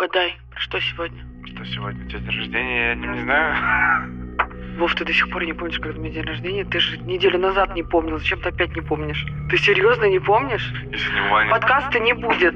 Угадай, что сегодня? Что сегодня? У тебя день рождения? Я не, не знаю. Вов, ты до сих пор не помнишь, когда у меня день рождения? Ты же неделю назад не помнил. Зачем ты опять не помнишь? Ты серьезно не помнишь? Если не Ваня. Подкаста не будет.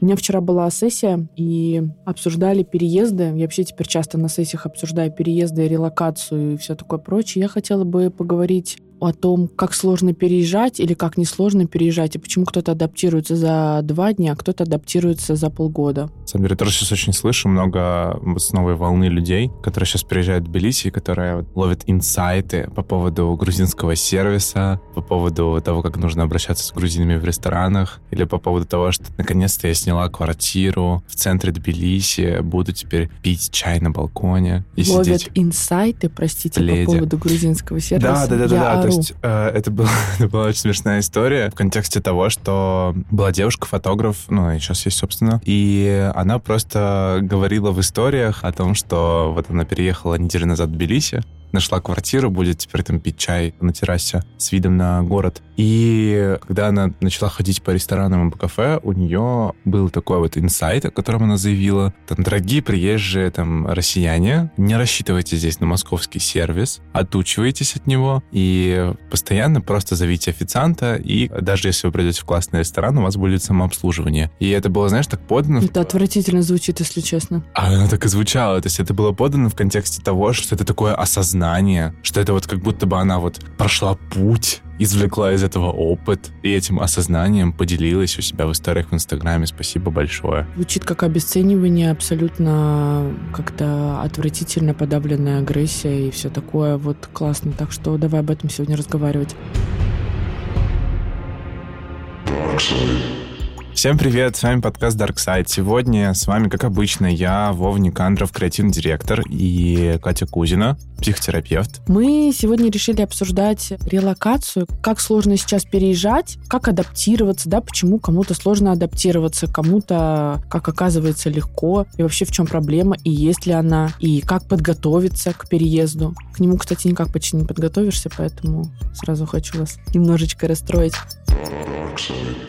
У меня вчера была сессия, и обсуждали переезды. Я вообще теперь часто на сессиях обсуждаю переезды, релокацию и все такое прочее. Я хотела бы поговорить о том, как сложно переезжать или как несложно переезжать, и почему кто-то адаптируется за два дня, а кто-то адаптируется за полгода. На самом деле, я тоже сейчас очень слышу много вот с новой волны людей, которые сейчас приезжают в Тбилиси, которые вот ловят инсайты по поводу грузинского сервиса, по поводу того, как нужно обращаться с грузинами в ресторанах, или по поводу того, что наконец-то я сняла квартиру в центре Тбилиси, буду теперь пить чай на балконе и Ловят сидеть инсайты, простите, пледе. по поводу грузинского сервиса. Да, да, да, да, да. Есть э, это, был- это была очень смешная история в контексте того, что была девушка-фотограф, ну, и сейчас есть, собственно, и она просто говорила в историях о том, что вот она переехала неделю назад в Тбилиси, нашла квартиру, будет теперь там пить чай на террасе с видом на город. И когда она начала ходить по ресторанам и по кафе, у нее был такой вот инсайт, о котором она заявила. Там, дорогие приезжие там россияне, не рассчитывайте здесь на московский сервис, отучивайтесь от него и постоянно просто зовите официанта, и даже если вы придете в классный ресторан, у вас будет самообслуживание. И это было, знаешь, так подано... в- Это отвратительно звучит, если честно. а она так и звучала. То есть это было подано в контексте того, что это такое осознание, что это вот как будто бы она вот прошла путь, извлекла из этого опыт, и этим осознанием поделилась у себя в историях в Инстаграме. Спасибо большое. Звучит как обесценивание, абсолютно как-то отвратительно подавленная агрессия и все такое. Вот классно. Так что давай об этом сегодня разговаривать. Всем привет, с вами подкаст Dark Side. Сегодня с вами, как обычно, я, Вов Никандров, креативный директор, и Катя Кузина, психотерапевт. Мы сегодня решили обсуждать релокацию, как сложно сейчас переезжать, как адаптироваться, да, почему кому-то сложно адаптироваться, кому-то, как оказывается, легко, и вообще в чем проблема, и есть ли она, и как подготовиться к переезду. К нему, кстати, никак почти не подготовишься, поэтому сразу хочу вас немножечко расстроить.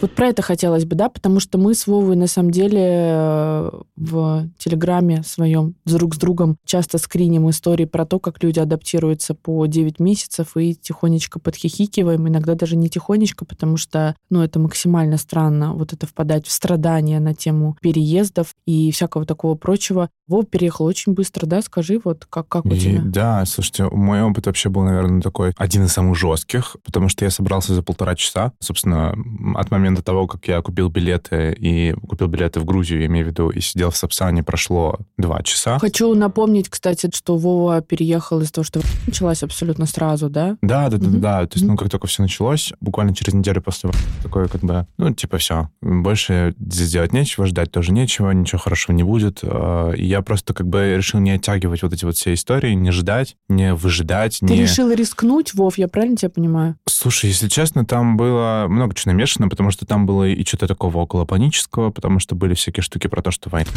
Вот про это хотелось бы, да, потому что мы с Вовой на самом деле э, в Телеграме своем друг с другом часто скриним истории про то, как люди адаптируются по 9 месяцев и тихонечко подхихикиваем, иногда даже не тихонечко, потому что, ну, это максимально странно, вот это впадать в страдания на тему переездов и всякого такого прочего. Вов переехал очень быстро, да, скажи, вот как, как у И тебя? да, слушайте, мой опыт вообще был, наверное, такой один из самых жестких, потому что я собрался за полтора часа. Собственно, от момента того, как я купил билеты и купил билеты в Грузию, я имею в виду, и сидел в Сапсане, прошло два часа. Хочу напомнить, кстати, что Вова переехал из-за того, что началась абсолютно сразу, да? Да, да, да, Мгм. да. То есть, ну, как только все началось, буквально через неделю после такое, как бы, ну, типа, все, больше здесь делать нечего, ждать тоже нечего, ничего хорошего не будет. Э, И я просто как бы решил не оттягивать вот эти вот все истории, не ждать, не выжидать, Ты не... решил рискнуть, Вов, я правильно тебя понимаю? Слушай, если честно, там было много чего намешано, потому что там было и что-то такого около панического, потому что были всякие штуки про то, что война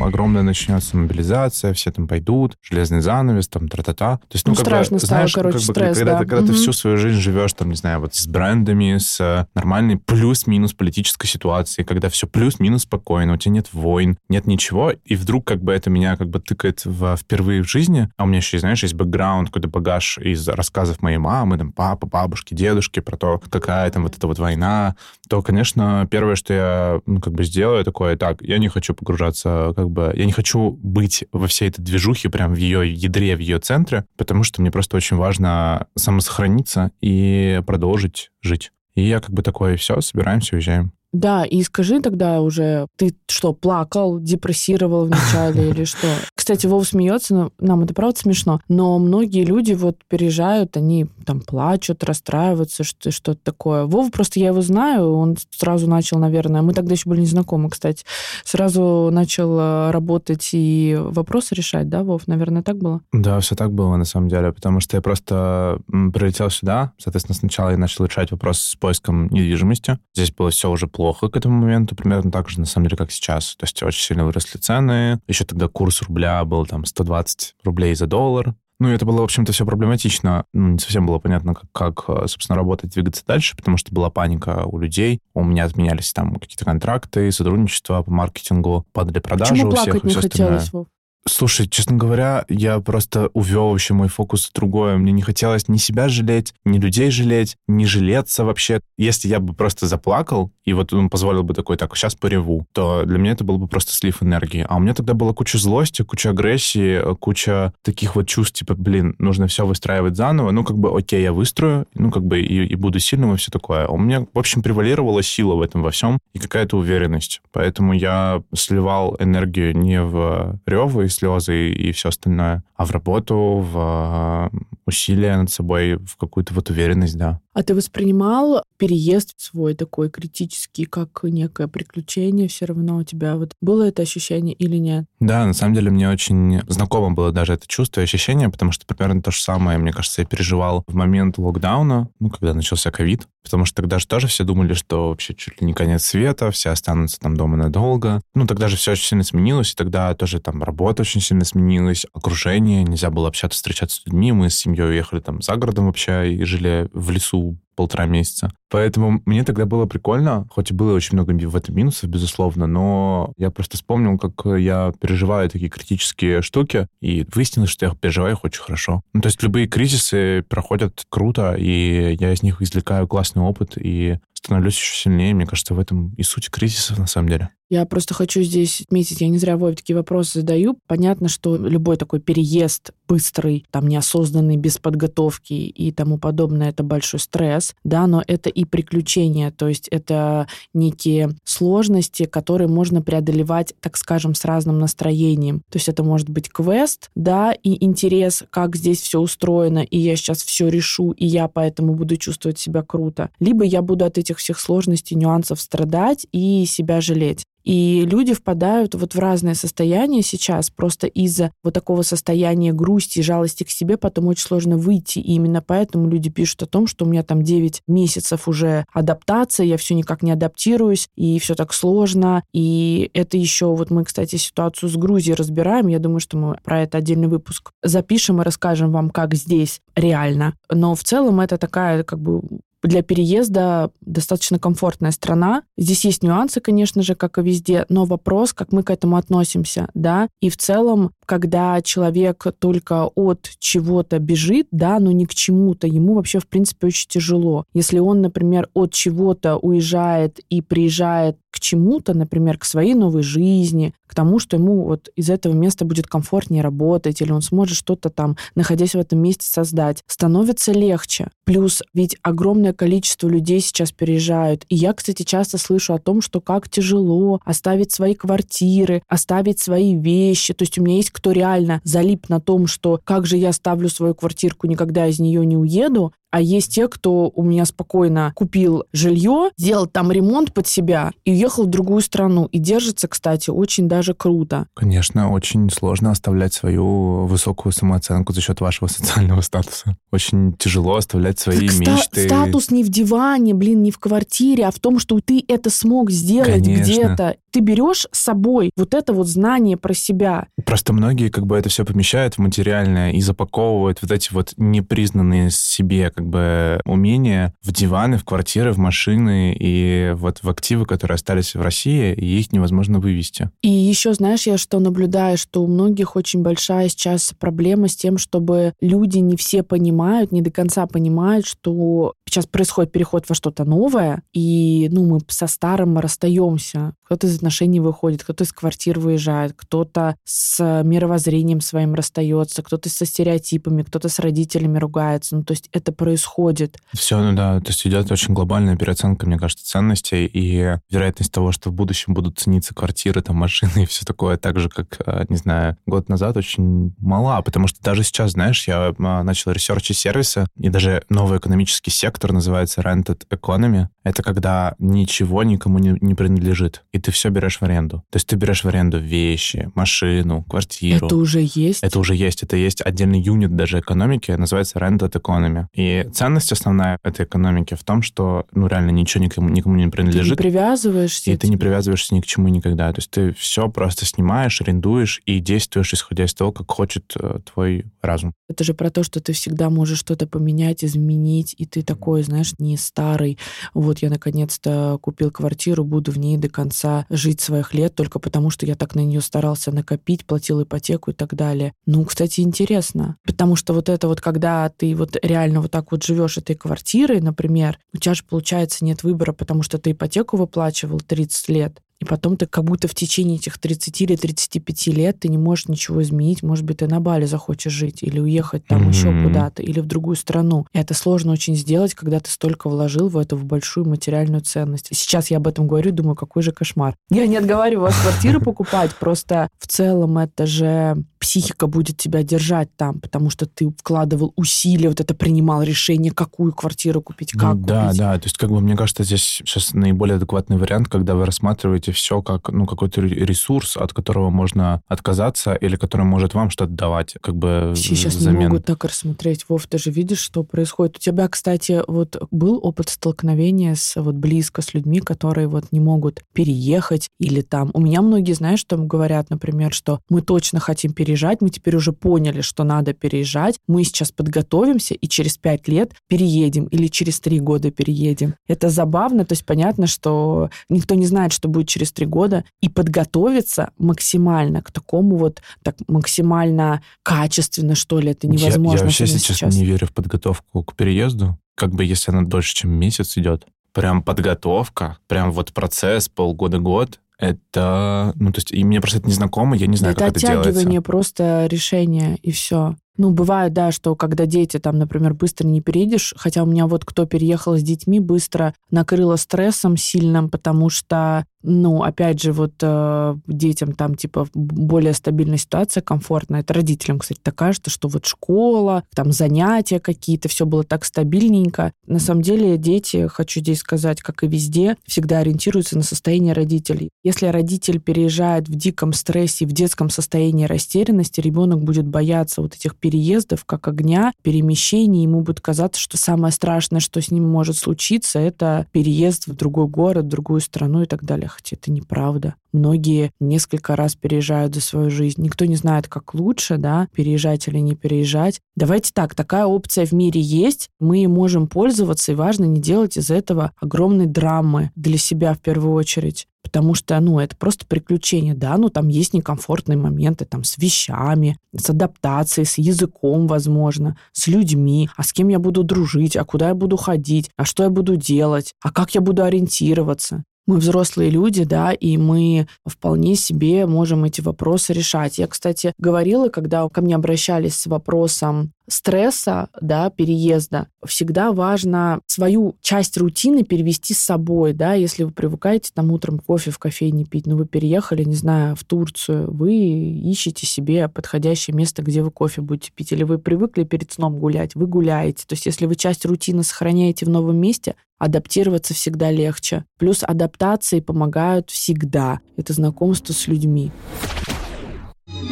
огромная начнется, мобилизация, все там пойдут, железный занавес, там тра-та-та. То есть, ну, Ну, как страшно бы, стало, знаешь, короче, как бы, стресс, когда, да. ты, когда ты Мгм. всю свою жизнь живешь, там, не знаю, вот с брендами, с э, нормальной плюс-минус политической ситуацией, когда все плюс-минус спокойно, у тебя нет войн, нет ничего, и вдруг как бы это меня как бы тыкает в, впервые в жизни, а у меня еще, знаешь, есть бэкграунд, какой-то багаж из рассказов моей мамы, там, папы, бабушки, дедушки, про то, какая там вот эта вот война, то, конечно, первое, что я, ну, как бы сделаю, такое, так, я не хочу погружаться, как бы, я не хочу быть во всей этой движухе, прям в ее ядре, в ее центре, потому что мне просто очень важно самосохраниться и продолжить жить. И я как бы такой, все, собираемся, уезжаем. Да, и скажи тогда уже, ты что, плакал, депрессировал вначале или что? Кстати, Вова смеется, но нам это правда смешно, но многие люди вот переезжают, они там плачут, расстраиваются, что, что-то такое. Вова просто, я его знаю, он сразу начал, наверное, мы тогда еще были не знакомы, кстати, сразу начал э, работать и вопросы решать, да, Вов? Наверное, так было? Да, все так было на самом деле, потому что я просто прилетел сюда, соответственно, сначала я начал решать вопрос с поиском недвижимости. Здесь было все уже плохо к этому моменту, примерно так же, на самом деле, как сейчас. То есть очень сильно выросли цены. Еще тогда курс рубля был там 120 рублей за доллар. Ну, это было, в общем-то, все проблематично. Ну, не совсем было понятно, как, как, э, собственно, работать, двигаться дальше, потому что была паника у людей. У меня отменялись там какие-то контракты, сотрудничество по маркетингу, падали продажи Почему у всех и не все остальное. хотелось? Слушай, честно говоря, я просто увел вообще мой фокус в другое. Мне не хотелось ни себя жалеть, ни людей жалеть, ни жалеться вообще. Если я бы просто заплакал, и вот он позволил бы такой, так, сейчас пореву, то для меня это был бы просто слив энергии. А у меня тогда была куча злости, куча агрессии, куча таких вот чувств, типа, блин, нужно все выстраивать заново. Ну, как бы, окей, я выстрою, ну, как бы, и, и буду сильным, и все такое. А у меня, в общем, превалировала сила в этом во всем и какая-то уверенность. Поэтому я сливал энергию не в ревы слезы и все остальное, а в работу, в э, усилия над собой, в какую-то вот уверенность, да. А ты воспринимал переезд свой такой критический, как некое приключение все равно у тебя? Вот было это ощущение или нет? Да, на самом деле мне очень знакомо было даже это чувство и ощущение, потому что примерно то же самое, мне кажется, я переживал в момент локдауна, ну, когда начался ковид, потому что тогда же тоже все думали, что вообще чуть ли не конец света, все останутся там дома надолго. Ну, тогда же все очень сильно сменилось, и тогда тоже там работа очень сильно сменилась, окружение, нельзя было общаться, встречаться с людьми, мы с семьей уехали там за городом вообще и жили в лесу полтора месяца. Поэтому мне тогда было прикольно, хоть и было очень много в этом минусов, безусловно, но я просто вспомнил, как я переживаю такие критические штуки, и выяснилось, что я переживаю их очень хорошо. Ну, то есть любые кризисы проходят круто, и я из них извлекаю классный опыт, и становлюсь еще сильнее. Мне кажется, в этом и суть кризисов на самом деле. Я просто хочу здесь отметить, я не зря Вове такие вопросы задаю. Понятно, что любой такой переезд быстрый, там неосознанный, без подготовки и тому подобное, это большой стресс, да, но это и приключения, то есть это некие сложности, которые можно преодолевать, так скажем, с разным настроением. То есть это может быть квест, да, и интерес, как здесь все устроено, и я сейчас все решу, и я поэтому буду чувствовать себя круто. Либо я буду от этих всех сложностей, нюансов страдать и себя жалеть. И люди впадают вот в разное состояние сейчас, просто из-за вот такого состояния грусти и жалости к себе потом очень сложно выйти. И именно поэтому люди пишут о том, что у меня там 9 месяцев уже адаптация, я все никак не адаптируюсь, и все так сложно. И это еще, вот мы, кстати, ситуацию с Грузией разбираем, я думаю, что мы про это отдельный выпуск запишем и расскажем вам, как здесь реально. Но в целом это такая как бы для переезда достаточно комфортная страна. Здесь есть нюансы, конечно же, как и везде, но вопрос, как мы к этому относимся, да, и в целом, когда человек только от чего-то бежит, да, но не к чему-то, ему вообще, в принципе, очень тяжело. Если он, например, от чего-то уезжает и приезжает к чему-то, например, к своей новой жизни, к тому, что ему вот из этого места будет комфортнее работать, или он сможет что-то там, находясь в этом месте, создать, становится легче. Плюс ведь огромное количество людей сейчас переезжают. И я, кстати, часто слышу о том, что как тяжело оставить свои квартиры, оставить свои вещи. То есть у меня есть кто реально залип на том, что как же я оставлю свою квартирку, никогда из нее не уеду, а есть те, кто у меня спокойно купил жилье, сделал там ремонт под себя и уехал в другую страну. И держится, кстати, очень даже круто. Конечно, очень сложно оставлять свою высокую самооценку за счет вашего социального статуса. Очень тяжело оставлять свои Так ста- мечты. статус не в диване, блин, не в квартире, а в том, что ты это смог сделать где-то. Ты берешь с собой вот это вот знание про себя. Просто многие как бы это все помещают в материальное и запаковывают вот эти вот непризнанные себе как бы умения в диваны, в квартиры, в машины и вот в активы, которые остались в России, и их невозможно вывести. И еще, знаешь, я что наблюдаю, что у многих очень большая сейчас проблема с тем, чтобы люди не все понимают, не до конца понимают, что сейчас происходит переход во что-то новое, и, ну, мы со старым расстаемся. Кто-то из отношений выходит, кто-то из квартир выезжает, кто-то с мировоззрением своим расстается, кто-то со стереотипами, кто-то с родителями ругается. Ну, то есть это происходит. Все, ну да, то есть идет очень глобальная переоценка, мне кажется, ценностей, и вероятность того, что в будущем будут цениться квартиры, там, машины и все такое так же, как, э, не знаю, год назад, очень мала, потому что даже сейчас, знаешь, я а, начал ресерчить сервисы, и даже новый экономический сектор сектор называется rented economy. Это когда ничего никому не, не принадлежит, и ты все берешь в аренду. То есть ты берешь в аренду вещи, машину, квартиру. Это уже есть? Это уже есть. Это есть отдельный юнит даже экономики, называется rented economy. И ценность основная этой экономики в том, что ну реально ничего никому, никому не принадлежит. Ты не привязываешься. И ты не привязываешься ни к чему никогда. То есть ты все просто снимаешь, арендуешь и действуешь, исходя из того, как хочет э, твой разум. Это же про то, что ты всегда можешь что-то поменять, изменить, и ты такой, знаешь, не старый. Вот я наконец-то купил квартиру, буду в ней до конца жить своих лет, только потому что я так на нее старался накопить, платил ипотеку и так далее. Ну, кстати, интересно. Потому что вот это вот, когда ты вот реально вот так вот живешь этой квартирой, например, у тебя же, получается, нет выбора, потому что ты ипотеку выплачивал 30 лет, и потом ты как будто в течение этих 30 или 35 лет ты не можешь ничего изменить. Может быть, ты на Бали захочешь жить или уехать там mm-hmm. еще куда-то, или в другую страну. И это сложно очень сделать, когда ты столько вложил в эту в большую материальную ценность. Сейчас я об этом говорю, думаю, какой же кошмар. Я не отговариваю вас квартиры покупать, просто в целом это же психика будет тебя держать там, потому что ты вкладывал усилия, вот это принимал решение, какую квартиру купить, как ну, да, купить. Да, да, то есть как бы мне кажется, здесь сейчас наиболее адекватный вариант, когда вы рассматриваете все как, ну, какой-то ресурс, от которого можно отказаться или который может вам что-то давать, как бы Сейчас взамен. не могут так рассмотреть. Вов, ты же видишь, что происходит. У тебя, кстати, вот был опыт столкновения с вот близко с людьми, которые вот не могут переехать или там. У меня многие, знаешь, что говорят, например, что мы точно хотим переезжать, мы теперь уже поняли, что надо переезжать, мы сейчас подготовимся и через пять лет переедем или через три года переедем. Это забавно, то есть понятно, что никто не знает, что будет через три года, и подготовиться максимально к такому вот, так максимально качественно, что ли, это невозможно. Я, я вообще сейчас, сейчас не верю в подготовку к переезду, как бы если она дольше, чем месяц идет. Прям подготовка, прям вот процесс полгода-год, это, ну, то есть, и мне просто это незнакомо, я не знаю, это как это делается. Это оттягивание просто решения, и все. Ну, бывает, да, что когда дети там, например, быстро не переедешь, хотя у меня вот кто переехал с детьми, быстро накрыло стрессом сильным, потому что ну, опять же, вот э, детям там, типа, более стабильная ситуация, комфортная. Это родителям, кстати, так кажется, что вот школа, там занятия какие-то, все было так стабильненько. На самом деле дети, хочу здесь сказать, как и везде, всегда ориентируются на состояние родителей. Если родитель переезжает в диком стрессе, в детском состоянии растерянности, ребенок будет бояться вот этих переездов, как огня, перемещений. Ему будет казаться, что самое страшное, что с ним может случиться, это переезд в другой город, в другую страну и так далее хотя это неправда. Многие несколько раз переезжают за свою жизнь. Никто не знает, как лучше, да, переезжать или не переезжать. Давайте так, такая опция в мире есть, мы можем пользоваться, и важно не делать из этого огромной драмы для себя в первую очередь. Потому что, ну, это просто приключение, да, ну, там есть некомфортные моменты, там, с вещами, с адаптацией, с языком, возможно, с людьми, а с кем я буду дружить, а куда я буду ходить, а что я буду делать, а как я буду ориентироваться мы взрослые люди, да, и мы вполне себе можем эти вопросы решать. Я, кстати, говорила, когда ко мне обращались с вопросом стресса, да, переезда, всегда важно свою часть рутины перевести с собой, да, если вы привыкаете там утром кофе в кофейне пить, ну, вы переехали, не знаю, в Турцию, вы ищете себе подходящее место, где вы кофе будете пить, или вы привыкли перед сном гулять, вы гуляете. То есть если вы часть рутины сохраняете в новом месте, адаптироваться всегда легче. Плюс адаптации помогают всегда. Это знакомство с людьми.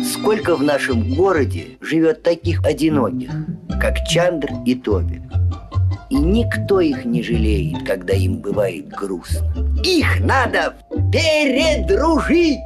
Сколько в нашем городе живет таких одиноких, как Чандр и Тоби. И никто их не жалеет, когда им бывает грустно. Их надо передружить!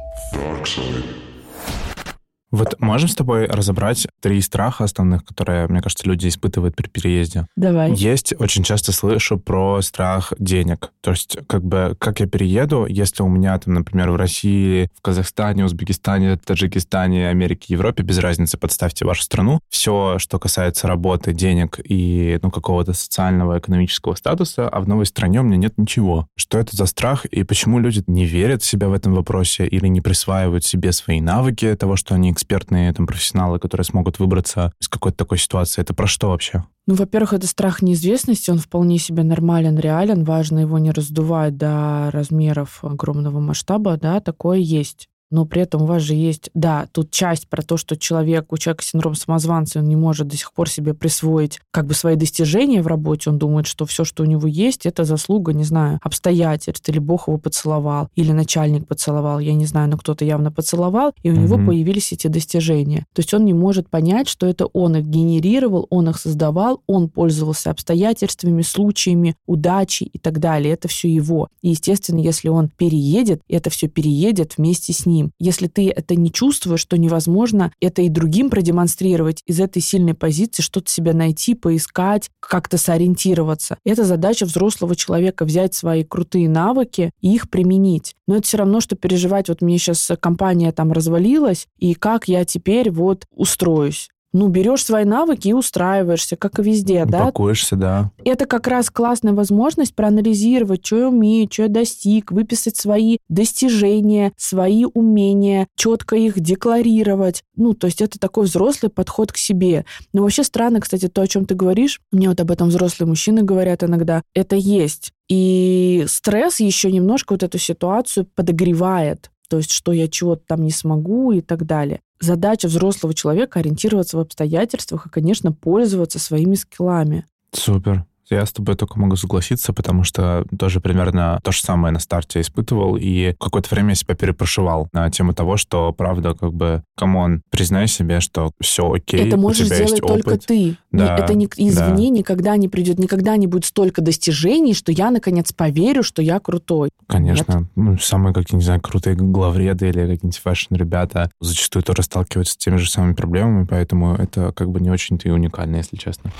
Вот можем с тобой разобрать три страха основных, которые, мне кажется, люди испытывают при переезде? Давай. Есть, очень часто слышу про страх денег. То есть, как бы, как я перееду, если у меня там, например, в России, в Казахстане, Узбекистане, Таджикистане, Америке, Европе, без разницы, подставьте вашу страну, все, что касается работы, денег и, ну, какого-то социального, экономического статуса, а в новой стране у меня нет ничего. Что это за страх и почему люди не верят в себя в этом вопросе или не присваивают себе свои навыки того, что они экспертные там, профессионалы, которые смогут выбраться из какой-то такой ситуации. Это про что вообще? Ну, во-первых, это страх неизвестности, он вполне себе нормален, реален, важно его не раздувать до размеров огромного масштаба, да, такое есть. Но при этом у вас же есть, да, тут часть про то, что человек, у человека синдром самозванца, он не может до сих пор себе присвоить как бы свои достижения в работе, он думает, что все, что у него есть, это заслуга, не знаю, обстоятельств, или Бог его поцеловал, или начальник поцеловал, я не знаю, но кто-то явно поцеловал, и у mm-hmm. него появились эти достижения. То есть он не может понять, что это он их генерировал, он их создавал, он пользовался обстоятельствами, случаями, удачей и так далее. Это все его. И, естественно, если он переедет, это все переедет вместе с ним. Если ты это не чувствуешь, то невозможно это и другим продемонстрировать из этой сильной позиции, что-то себя найти, поискать, как-то сориентироваться. Это задача взрослого человека взять свои крутые навыки и их применить. Но это все равно, что переживать, вот мне сейчас компания там развалилась, и как я теперь вот устроюсь ну, берешь свои навыки и устраиваешься, как и везде, да? Упакуешься, да. Это как раз классная возможность проанализировать, что я умею, что я достиг, выписать свои достижения, свои умения, четко их декларировать. Ну, то есть это такой взрослый подход к себе. Но вообще странно, кстати, то, о чем ты говоришь, мне вот об этом взрослые мужчины говорят иногда, это есть. И стресс еще немножко вот эту ситуацию подогревает то есть что я чего-то там не смогу и так далее задача взрослого человека ориентироваться в обстоятельствах и, конечно, пользоваться своими скиллами. Супер. Я с тобой только могу согласиться, потому что тоже примерно то же самое на старте испытывал, и какое-то время я себя перепрошивал на тему того, что, правда, как бы, come on, признай себе, что все окей, Это можешь у тебя сделать есть только опыт. ты. Да, это не, извне да. никогда не придет, никогда не будет столько достижений, что я, наконец, поверю, что я крутой. Конечно. Ну, самые, как, не знаю, крутые главреды или какие-нибудь фэшн-ребята зачастую тоже сталкиваются с теми же самыми проблемами, поэтому это как бы не очень-то и уникально, если честно.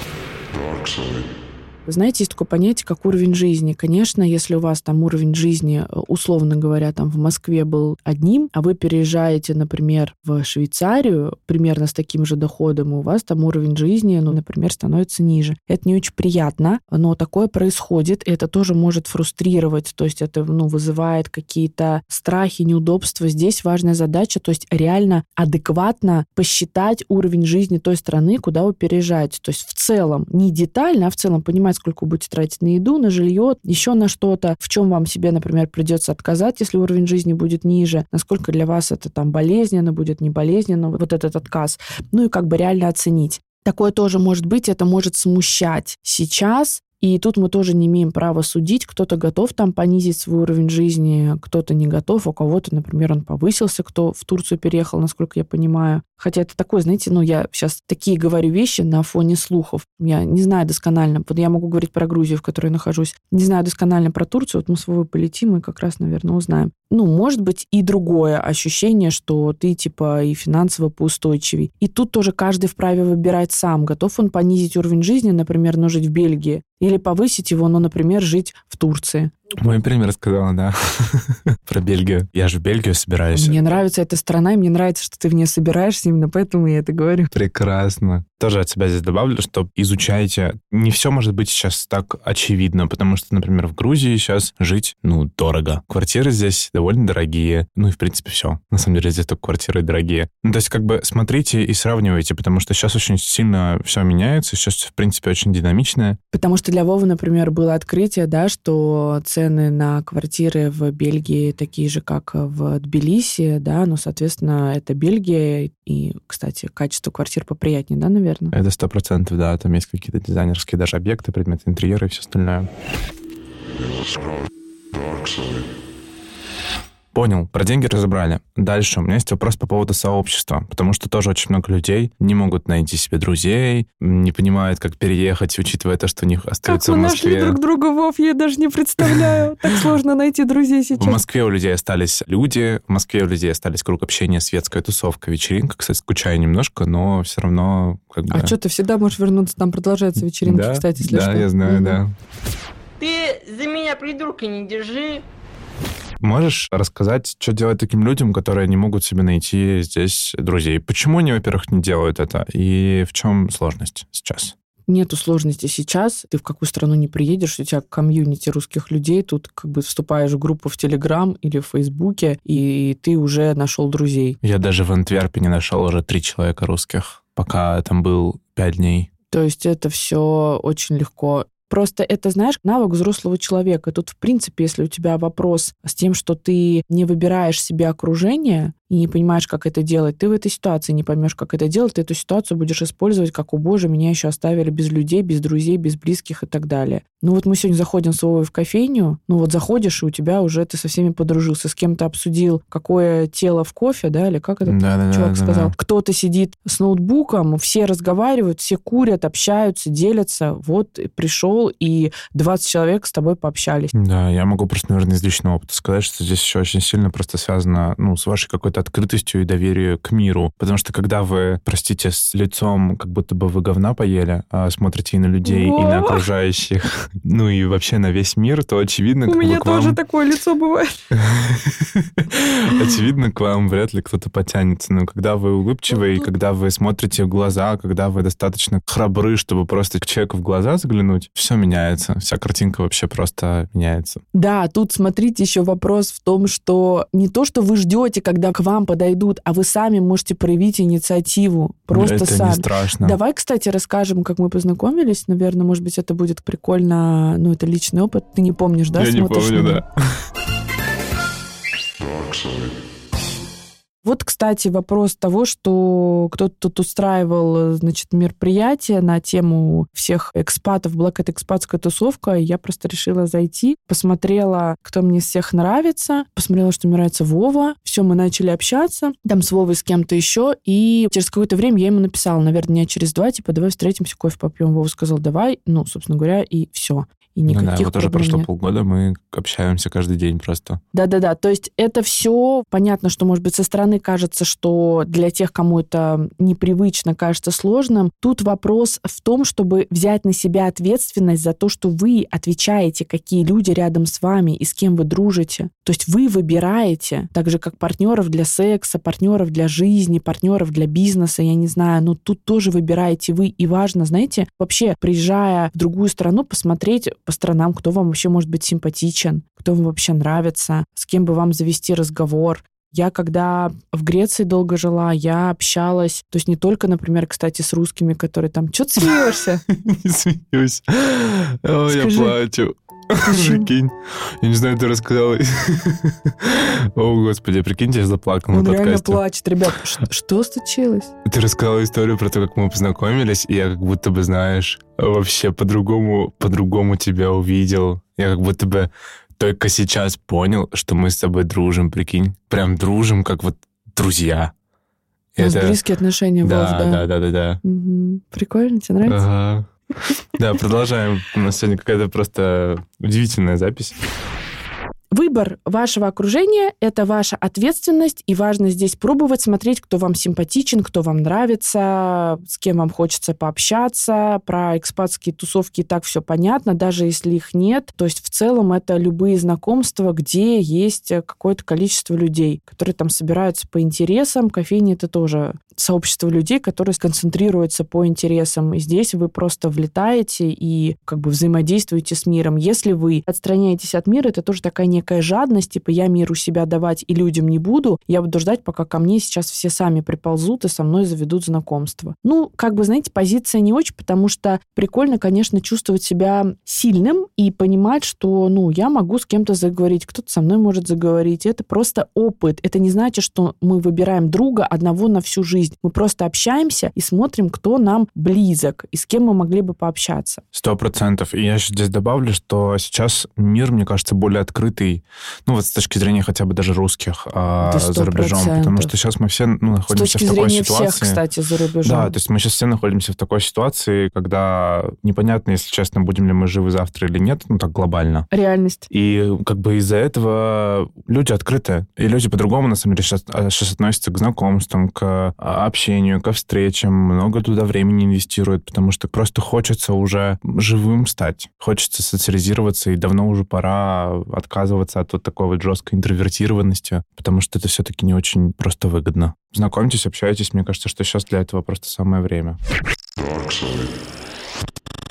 Знаете, есть такое понятие, как уровень жизни. Конечно, если у вас там уровень жизни, э, условно говоря, там в Москве был одним, а вы переезжаете, например, в Швейцарию примерно с таким же доходом, и у вас там уровень жизни, ну, например, становится ниже. Это не очень приятно, но такое происходит, и это тоже может фрустрировать, то есть это, ну, вызывает какие-то страхи, неудобства. Здесь важная задача, то есть реально адекватно посчитать уровень жизни той страны, куда вы переезжаете. То есть в целом, не детально, а в целом понимать, сколько будете тратить на еду, на жилье, еще на что-то, в чем вам себе, например, придется отказать, если уровень жизни будет ниже, насколько для вас это там болезненно будет, не болезненно, вот этот отказ. Ну и как бы реально оценить. Такое тоже может быть, это может смущать сейчас, и тут мы тоже не имеем права судить. Кто-то готов там понизить свой уровень жизни, кто-то не готов, у кого-то, например, он повысился, кто в Турцию переехал, насколько я понимаю. Хотя это такое, знаете, ну, я сейчас такие говорю вещи на фоне слухов. Я не знаю досконально. Вот я могу говорить про Грузию, в которой я нахожусь. Не знаю досконально про Турцию. Вот мы с вами полетим и как раз, наверное, узнаем. Ну, может быть, и другое ощущение, что ты, типа, и финансово поустойчивей. И тут тоже каждый вправе выбирать сам. Готов он понизить уровень жизни, например, но жить в Бельгии, или повысить его, но, например, жить в Турции. Мой пример сказала, да, про Бельгию. Я же в Бельгию собираюсь. Мне нравится эта страна, и мне нравится, что ты в ней собираешься, именно поэтому я это говорю. Прекрасно. Тоже от себя здесь добавлю, что изучайте. Не все может быть сейчас так очевидно, потому что, например, в Грузии сейчас жить, ну, дорого. Квартиры здесь довольно дорогие. Ну и, в принципе, все. На самом деле здесь только квартиры дорогие. Ну, то есть, как бы смотрите и сравнивайте, потому что сейчас очень сильно все меняется. Сейчас, в принципе, очень динамичное. Потому что для Вовы, например, было открытие, да, что цены на квартиры в Бельгии такие же, как в Тбилиси, да, но, соответственно, это Бельгия, и, кстати, качество квартир поприятнее, да, наверное? Это сто процентов, да. Там есть какие-то дизайнерские даже объекты, предметы интерьера и все остальное. Понял, про деньги разобрали. Дальше у меня есть вопрос по поводу сообщества, потому что тоже очень много людей не могут найти себе друзей, не понимают, как переехать, учитывая то, что у них остаются как в Москве. нашли друг друга, Вов, я даже не представляю. Так сложно найти друзей сейчас. В Москве у людей остались люди, в Москве у людей остались круг общения, светская тусовка, вечеринка. Кстати, скучаю немножко, но все равно как бы... А что, ты всегда можешь вернуться, там продолжаются вечеринки, да, кстати, если да, что. я знаю, Мгм. да. Ты за меня придурка не держи. Можешь рассказать, что делать таким людям, которые не могут себе найти здесь друзей? Почему они, во-первых, не делают это? И в чем сложность сейчас? Нету сложности сейчас. Ты в какую страну не приедешь, у тебя комьюнити русских людей, тут как бы вступаешь в группу в Телеграм или в Фейсбуке, и ты уже нашел друзей. Я даже в Антверпене нашел уже три человека русских, пока там был пять дней. То есть это все очень легко. Просто это, знаешь, навык взрослого человека. Тут, в принципе, если у тебя вопрос с тем, что ты не выбираешь себе окружение, и не понимаешь, как это делать. Ты в этой ситуации не поймешь, как это делать. Ты эту ситуацию будешь использовать как, о боже, меня еще оставили без людей, без друзей, без близких и так далее. Ну вот мы сегодня заходим с Вовой в кофейню, ну вот заходишь, и у тебя уже ты со всеми подружился, с кем-то обсудил, какое тело в кофе, да, или как этот Да, да, чувак да, сказал. да. Кто-то сидит с ноутбуком, все разговаривают, все курят, общаются, делятся. Вот пришел, и 20 человек с тобой пообщались. Да, я могу просто, наверное, из личного опыта сказать, что здесь еще очень сильно просто связано ну, с вашей какой-то открытостью и доверием к миру. Потому что когда вы, простите, с лицом, как будто бы вы говна поели, а смотрите и на людей, и на Во! окружающих, ну и вообще на весь мир, то очевидно, У меня вам... тоже такое лицо бывает. Очевидно, к вам вряд ли кто-то потянется. Но когда вы улыбчивый, когда вы смотрите в глаза, когда вы достаточно храбры, чтобы просто к человеку в глаза заглянуть, все меняется. Вся картинка вообще просто меняется. Да, тут смотрите еще вопрос в том, что не то, что вы ждете, когда к вам подойдут, а вы сами можете проявить инициативу. Просто Это сами. не страшно. Давай, кстати, расскажем, как мы познакомились. Наверное, может быть, это будет прикольно. Ну, это личный опыт. Ты не помнишь, да? Я не смотришь помню, да. Вот, кстати, вопрос того, что кто-то тут устраивал, значит, мероприятие на тему всех экспатов, Black это экспатская тусовка, и я просто решила зайти, посмотрела, кто мне из всех нравится, посмотрела, что мне нравится Вова, все, мы начали общаться, там с Вовой с кем-то еще, и через какое-то время я ему написала, наверное, дня через два, типа, давай встретимся, кофе попьем. Вова сказал, давай, ну, собственно говоря, и все. И Ну да, никаких вот проблем прошло нет. полгода, мы общаемся каждый день просто. Да-да-да, то есть это все понятно, что, может быть, со стороны кажется, что для тех, кому это непривычно, кажется сложным. Тут вопрос в том, чтобы взять на себя ответственность за то, что вы отвечаете, какие люди рядом с вами и с кем вы дружите. То есть вы выбираете, так же как партнеров для секса, партнеров для жизни, партнеров для бизнеса, я не знаю, но тут тоже выбираете вы. И важно, знаете, вообще, приезжая в другую страну, посмотреть по сторонам, кто вам вообще может быть симпатичен, кто вам вообще нравится, с кем бы вам завести разговор. Я когда в Греции долго жила, я общалась, то есть не только, например, кстати, с русскими, которые там... Че ты смеешься? Не смеюсь. О, я плачу. Прикинь. Я не знаю, ты рассказала. О, господи, прикиньте, я заплакал Он на реально подкасте. плачет. Ребят, что случилось? Ты рассказала историю про то, как мы познакомились, и я как будто бы, знаешь, вообще по-другому, по-другому тебя увидел. Я как будто бы только сейчас понял, что мы с тобой дружим, прикинь. Прям дружим, как вот друзья. У нас Это- близкие отношения, Да, да. да, да, да, да. Мгм. Прикольно, тебе нравится? Ага. Да, продолжаем. У нас сегодня какая-то просто удивительная запись. Выбор вашего окружения – это ваша ответственность, и важно здесь пробовать смотреть, кто вам симпатичен, кто вам нравится, с кем вам хочется пообщаться. Про экспатские тусовки и так все понятно, даже если их нет. То есть в целом это любые знакомства, где есть какое-то количество людей, которые там собираются по интересам. Кофейни – это тоже сообщество людей, которые сконцентрируются по интересам. И здесь вы просто влетаете и как бы взаимодействуете с миром. Если вы отстраняетесь от мира, это тоже такая некая жадность, типа я миру себя давать и людям не буду, я буду ждать, пока ко мне сейчас все сами приползут и со мной заведут знакомство. Ну, как бы, знаете, позиция не очень, потому что прикольно, конечно, чувствовать себя сильным и понимать, что, ну, я могу с кем-то заговорить, кто-то со мной может заговорить. Это просто опыт. Это не значит, что мы выбираем друга одного на всю жизнь. Мы просто общаемся и смотрим, кто нам близок и с кем мы могли бы пообщаться. Сто процентов. И я еще здесь добавлю, что сейчас мир, мне кажется, более открытый, ну вот с точки зрения хотя бы даже русских а, за рубежом. Потому что сейчас мы все ну, находимся в такой ситуации. всех, кстати, за рубежом. Да, то есть мы сейчас все находимся в такой ситуации, когда непонятно, если честно, будем ли мы живы завтра или нет, ну так глобально. Реальность. И как бы из-за этого люди открыты. И люди по-другому, на самом деле, сейчас, сейчас относятся к знакомствам, к а, общению, ко встречам. Много туда времени инвестируют, потому что просто хочется уже живым стать. Хочется социализироваться, и давно уже пора отказываться от вот такой вот жесткой интровертированности, потому что это все-таки не очень просто выгодно. Знакомьтесь, общайтесь. Мне кажется, что сейчас для этого просто самое время.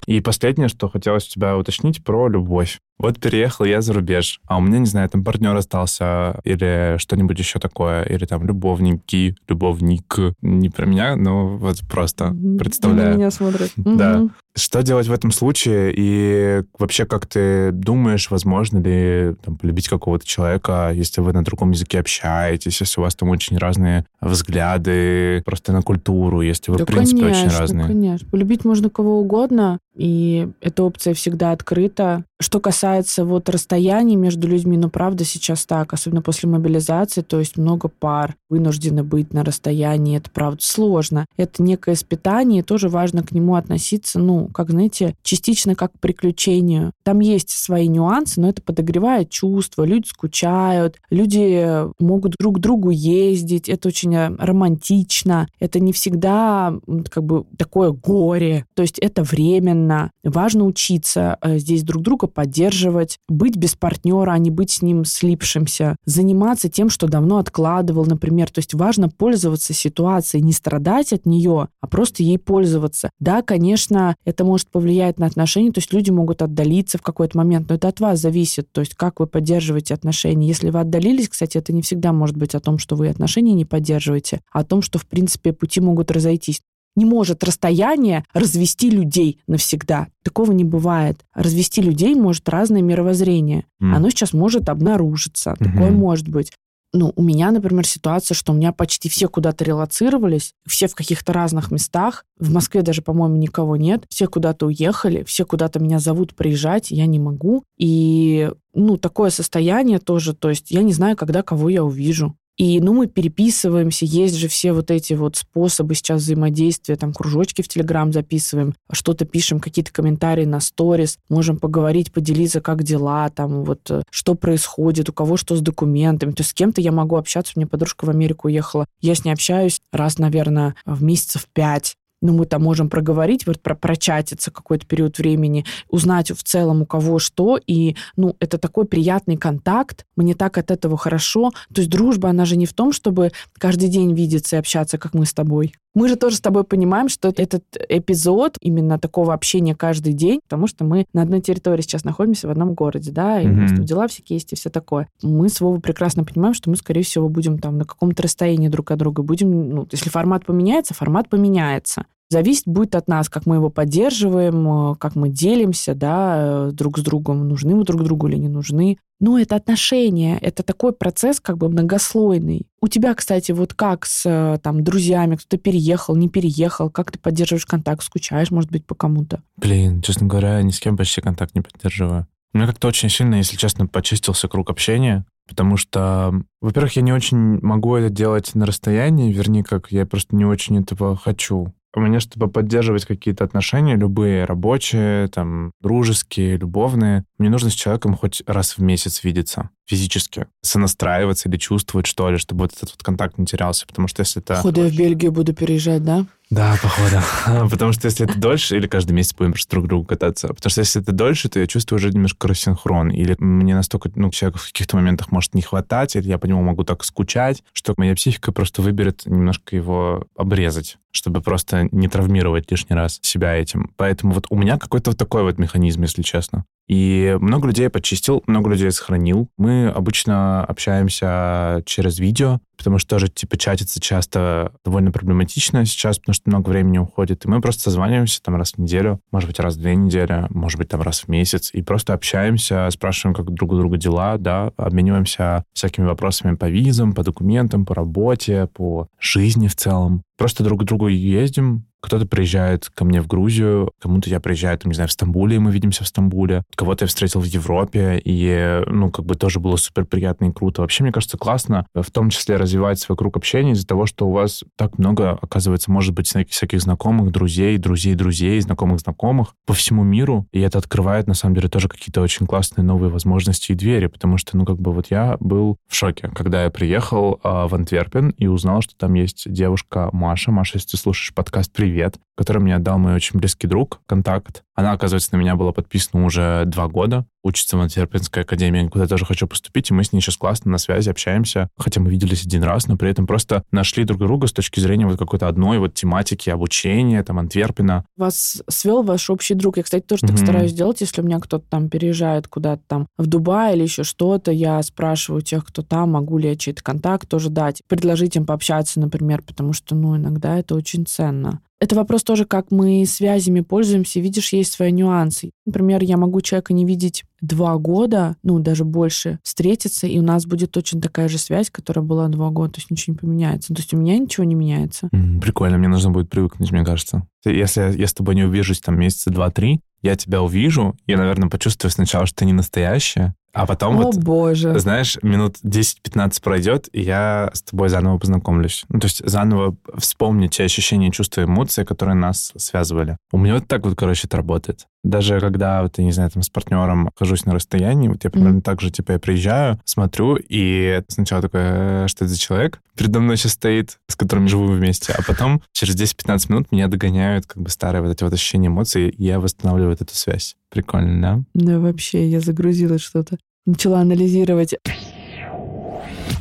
И последнее, что хотелось у тебя уточнить про любовь. Вот переехал я за рубеж, а у меня, не знаю, там партнер остался или что-нибудь еще такое, или там любовники, любовник. Не про меня, но вот просто представляю. На меня смотрят. Да. Что делать в этом случае? И вообще, как ты думаешь, возможно ли там, полюбить какого-то человека, если вы на другом языке общаетесь, если у вас там очень разные взгляды просто на культуру, если вы, да, в принципе, конечно, очень разные? конечно. Полюбить можно кого угодно, и эта опция всегда открыта. Что касается вот расстояний между людьми, ну, правда, сейчас так, особенно после мобилизации, то есть много пар вынуждены быть на расстоянии, это, правда, сложно. Это некое испытание, тоже важно к нему относиться, ну, как, знаете, частично как к приключению. Там есть свои нюансы, но это подогревает чувства, люди скучают, люди могут друг к другу ездить, это очень э, романтично, это не всегда как бы такое горе, то есть это временно. Важно учиться э, здесь друг друга поддерживать, быть без партнера, а не быть с ним слипшимся, заниматься тем, что давно откладывал, например. То есть важно пользоваться ситуацией, не страдать от нее, а просто ей пользоваться. Да, конечно, это может повлиять на отношения, то есть люди могут отдалиться в какой-то момент, но это от вас зависит, то есть как вы поддерживаете отношения. Если вы отдалились, кстати, это не всегда может быть о том, что вы отношения не поддерживаете, а о том, что, в принципе, пути могут разойтись. Не может расстояние развести людей навсегда. Такого не бывает. Развести людей может разное мировоззрение. М. Оно сейчас может обнаружиться. Мгм. Такое может быть. Ну, у меня, например, ситуация, что у меня почти все куда-то релацировались, все в каких-то разных местах. В Москве даже, по-моему, никого нет. Все куда-то уехали, все куда-то меня зовут приезжать, я не могу. И, ну, такое состояние тоже, то есть я не знаю, когда кого я увижу. И, ну, мы переписываемся, есть же все вот эти вот способы сейчас взаимодействия, там, кружочки в Телеграм записываем, что-то пишем, какие-то комментарии на сторис, можем поговорить, поделиться, как дела, там, вот, э, что происходит, у кого что с документами. То есть с кем-то я могу общаться, у меня подружка в Америку уехала, я с ней общаюсь раз, наверное, в месяцев пять, ну, мы там можем проговорить, вот про прочатиться какой-то период времени, узнать в целом у кого что, и, ну, это такой приятный контакт, мне так от этого хорошо. То есть дружба, она же не в том, чтобы каждый день видеться и общаться, как мы с тобой. Мы же тоже с тобой понимаем, что этот эпизод именно такого общения каждый день, потому что мы на одной территории сейчас находимся в одном городе, да, и у нас там дела всякие есть и все такое. Мы с Вовой прекрасно понимаем, что мы, скорее всего, будем там на каком-то расстоянии друг от друга. Будем, ну, если формат поменяется, формат поменяется. Зависит будет от нас, как мы его поддерживаем, э, как мы делимся, да, э, друг с другом, нужны мы друг другу или не нужны. Ну, это отношения, это такой процесс как бы многослойный. У тебя, кстати, вот как с э, там друзьями, кто-то переехал, не переехал, как ты поддерживаешь контакт, скучаешь, может быть, по кому-то? Блин, честно говоря, ни с кем почти контакт не поддерживаю. У меня как-то очень сильно, если честно, почистился круг общения, потому что, во-первых, я не очень могу это делать на расстоянии, вернее, как я просто не очень этого хочу. Меня, чтобы поддерживать какие-то отношения, любые рабочие, там, дружеские, любовные, мне нужно с человеком хоть раз в месяц видеться физически, сонастраиваться или чувствовать, что ли, чтобы вот этот вот контакт не терялся. Потому что если это... Походу, я в Бельгию буду переезжать, да? Да, походу. Потому что если это дольше, или каждый месяц будем просто друг другу кататься. Потому что если это дольше, то я чувствую уже немножко рассинхрон. Или мне настолько, ну, человека в каких-то моментах может не хватать, или я по нему могу так скучать, что моя психика просто выберет немножко его обрезать чтобы просто не травмировать лишний раз себя этим. Поэтому вот у меня какой-то вот такой вот механизм, если честно. И много людей я почистил, много людей сохранил. Мы обычно общаемся через видео, потому что тоже, типа, чатиться часто довольно проблематично сейчас, потому что много времени уходит. И мы просто созваниваемся там раз в неделю, может быть, раз в две недели, может быть, там раз в месяц, и просто общаемся, спрашиваем, как друг у друга дела, да, обмениваемся всякими вопросами по визам, по документам, по работе, по жизни в целом. Просто друг к другу ездим, кто-то приезжает ко мне в Грузию, кому-то я приезжаю, там, не знаю, в Стамбуле, и мы видимся в Стамбуле. Кого-то я встретил в Европе, и, ну, как бы тоже было супер приятно и круто. Вообще, мне кажется, классно, в том числе развивать свой круг общения из-за того, что у вас так много, оказывается, может быть, всяких, всяких знакомых, друзей, друзей, друзей, знакомых, знакомых по всему миру. И это открывает, на самом деле, тоже какие-то очень классные новые возможности и двери, потому что, ну, как бы вот я был в шоке, когда я приехал э, в Антверпен и узнал, что там есть девушка Маша. Маша, если ты слушаешь подкаст, привет, который мне отдал мой очень близкий друг, контакт. Она, оказывается, на меня была подписана уже два года, учится в Антверпенской академии, куда я тоже хочу поступить, и мы с ней сейчас классно на связи общаемся, хотя мы виделись один раз, но при этом просто нашли друг друга с точки зрения вот какой-то одной вот тематики обучения, там, Антверпена. Вас свел ваш общий друг. Я, кстати, тоже так Мгм. стараюсь делать, если у меня кто-то там переезжает куда-то там в Дубай или еще что-то, я спрашиваю тех, кто там, могу ли я чей-то контакт тоже дать, предложить им пообщаться, например, потому что, ну, иногда это очень ценно. Это вопрос тоже, как мы связями пользуемся. Видишь, есть свои нюансы. Например, я могу человека не видеть два года, ну, даже больше, встретиться, и у нас будет точно такая же связь, которая была два года, то есть ничего не поменяется. То есть у меня ничего не меняется. М, Прикольно, мне нужно будет привыкнуть, мне кажется. Если я с тобой не увижусь там месяца два-три, я тебя увижу, я, наверное, почувствую сначала, что ты не настоящая, а потом О, вот боже. знаешь, минут 10-15 пройдет, и я с тобой заново познакомлюсь. Ну, то есть заново вспомнить те ощущения, чувства, эмоции, которые нас связывали. У меня вот так вот, короче, это работает. Даже когда, вот, я не знаю, там, с партнером нахожусь на расстоянии, вот я примерно так же, типа, я приезжаю, смотрю, и сначала такой, «Э, что это за человек? Передо мной сейчас стоит, с которым живу вместе, а потом через 10-15 минут меня догоняют как бы старые вот эти вот ощущения эмоций, и я восстанавливаю вот эту связь. Прикольно, да? Да, вообще, я загрузилась что-то. Начала анализировать.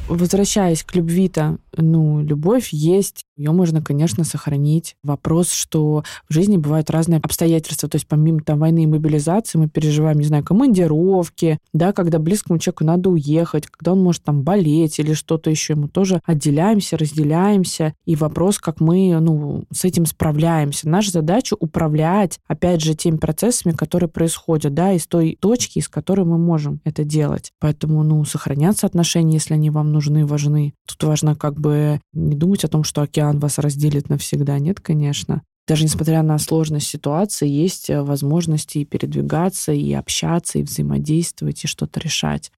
Возвращаясь к любви-то, ну, любовь есть, ее можно, конечно, сохранить. Вопрос, что в жизни бывают разные обстоятельства, то есть помимо там войны и мобилизации мы переживаем, не знаю, командировки, да, когда близкому человеку надо уехать, когда он может там болеть или что-то еще, мы тоже отделяемся, разделяемся, и вопрос, как мы, ну, с этим справляемся. Наша задача управлять, опять же, теми процессами, которые происходят, да, из той точки, из которой мы можем это делать. Поэтому, ну, сохраняться отношения, если они вам нужны, важны. Тут важно как бы не думать о том, что океан вас разделит навсегда. Нет, конечно. Даже несмотря на сложность ситуации, есть э, возможности и передвигаться, и общаться, и взаимодействовать, и что-то решать.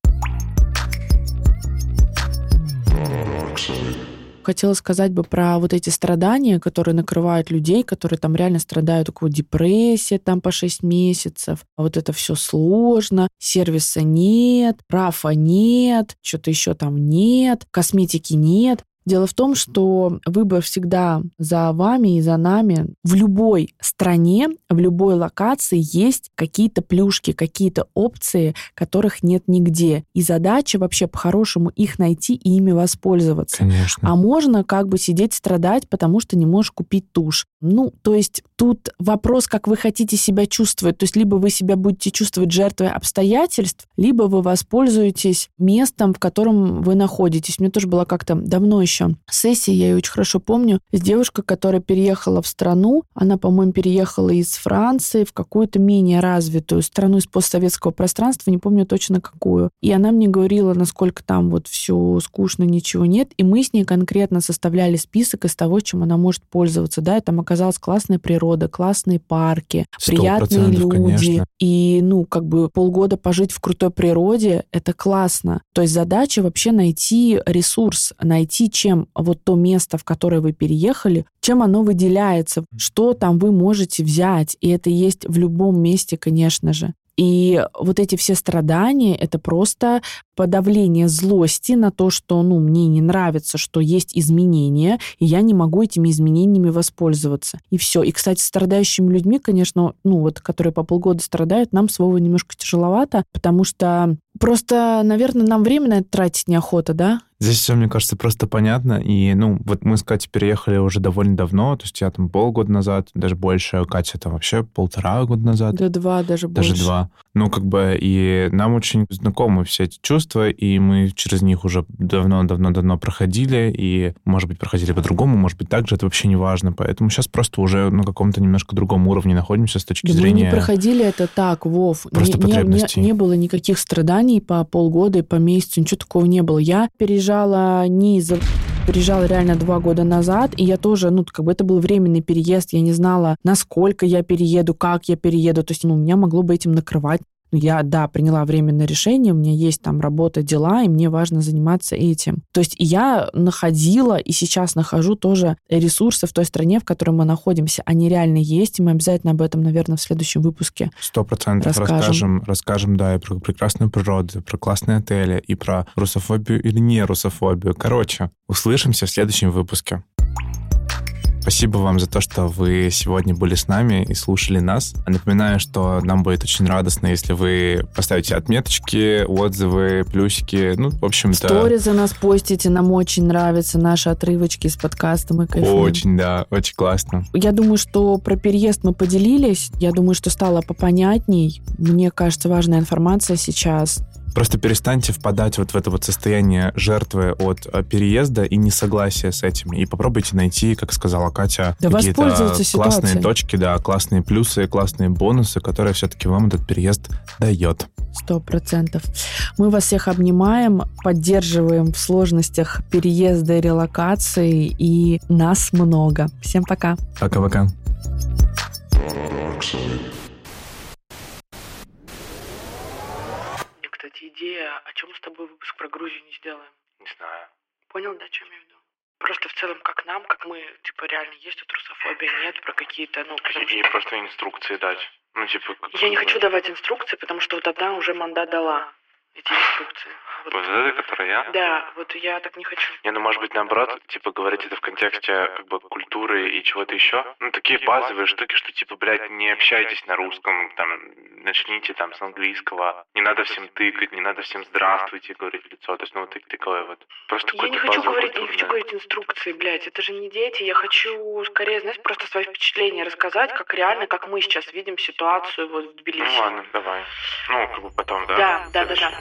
Хотела сказать бы про вот эти страдания, которые накрывают людей, которые там реально страдают, у кого депрессия там по 6 месяцев, а вот это все сложно, сервиса нет, рафа нет, что-то еще там нет, косметики нет. Дело в том, что выбор всегда за вами и за нами. В любой стране, в любой локации есть какие-то плюшки, какие-то опции, которых нет нигде. И задача вообще по-хорошему их найти и ими воспользоваться. Конечно. А можно как бы сидеть страдать, потому что не можешь купить тушь. Ну, то есть тут вопрос, как вы хотите себя чувствовать. То есть либо вы себя будете чувствовать жертвой обстоятельств, либо вы воспользуетесь местом, в котором вы находитесь. Мне тоже была как-то давно еще сессия, я ее очень хорошо помню, с девушкой, которая переехала в страну. Она, по-моему, переехала из Франции в какую-то менее развитую страну из постсоветского пространства, не помню точно какую. И она мне говорила, насколько там вот все скучно, ничего нет. И мы с ней конкретно составляли список из того, чем она может пользоваться. Да, и там оказалась классная природа, классные парки, приятные люди. конечно. И, ну, как бы полгода пожить в крутой природе, это классно. То есть задача вообще найти ресурс, найти, чем вот то место, в которое вы переехали, чем оно выделяется, что там вы можете взять. И это есть в любом месте, конечно же. И вот эти все страдания — это просто подавление злости на то, что ну, мне не нравится, что есть изменения, и я не могу этими изменениями воспользоваться. И все. И, кстати, страдающими людьми, конечно, ну вот, которые по полгода страдают, нам своего немножко тяжеловато, потому что просто, наверное, нам время на это тратить неохота, да? Здесь все, мне кажется, просто понятно. И, ну, вот мы с Катей переехали уже довольно давно. То есть я там полгода назад, даже больше. Катя там вообще полтора года назад. До два, даже Даже больше. два. Ну, как бы, и нам очень знакомы все эти чувства, и мы через них уже давно-давно-давно проходили, и, может быть, проходили по-другому, может быть, так же, это вообще не важно. Поэтому сейчас просто уже на каком-то немножко другом уровне находимся с точки Да мы зрения... не проходили это так, Вов. Просто не, не- не было никаких страданий по полгода и по месяцу, ничего такого не было. Я переезжала не из-за переезжала реально два года назад, и я тоже, ну, как бы это был временный переезд, я не знала, насколько я перееду, как я перееду, то есть, ну, меня могло бы этим накрывать. Ну, Я, да, приняла временное решение, у меня есть там работа, дела, и мне важно заниматься этим. То есть я находила и сейчас нахожу тоже ресурсы в той стране, в которой мы находимся. Они реально есть, и мы обязательно об этом, наверное, в следующем выпуске. Сто процентов Расскажем. расскажем. да, и про прекрасную природу, про классные отели, и про русофобию или не русофобию. Короче, услышимся в следующем выпуске. Спасибо вам за то, что вы сегодня были с нами и слушали нас. Напоминаю, что нам будет очень радостно, если вы поставите отметочки, отзывы, плюсики. Ну, в общем-то, Сторизы нас постите, нам очень нравятся наши отрывочки с подкаста, мы кайфуем. очень, да, очень классно. Я думаю, что про переезд мы поделились. Я думаю, что стало попонятней. Мне кажется, важная информация сейчас. Просто перестаньте впадать вот в это вот состояние жертвы от э, переезда и несогласия с этим. И попробуйте найти, как сказала Катя, Да какие-то классные ситуацией. точки, да, классные плюсы, классные бонусы, которые все-таки вам этот переезд дает. Сто процентов. Мы вас всех обнимаем, поддерживаем в сложностях переезда и релокации, и нас много. Всем пока. Пока-пока. Мне, кстати, идея, о чем с тобой выпуск про Грузию не сделаем? Не знаю. Понял, да, что я имею в виду? Просто в целом, как нам, как мы, типа, реально есть тут русофобия, нет, про какие-то, ну, потому И, и просто инструкции дать. Ну, типа... как- Я не хочу давать инструкции, потому что вот одна уже мандат дала эти инструкции. Вот. Вот это, которая я? Да, вот я так не хочу. Не, ну может быть наоборот, типа говорить это в контексте как бы культуры и чего-то еще. Ну такие базовые штуки, что типа, блядь, не общайтесь на русском, там, начните там с английского. Не надо всем тыкать, не надо всем здравствуйте говорить в лицо. То есть, ну вот так- такое вот. Просто Я не хочу говорить, я не хочу культурное. говорить инструкции, блядь. Это же не дети. Я хочу скорее, знаешь, просто свои впечатления рассказать, как реально, как мы сейчас видим ситуацию вот в Тбилиси. Ну ладно, давай. Ну, как бы потом, да? Да, да, да, да.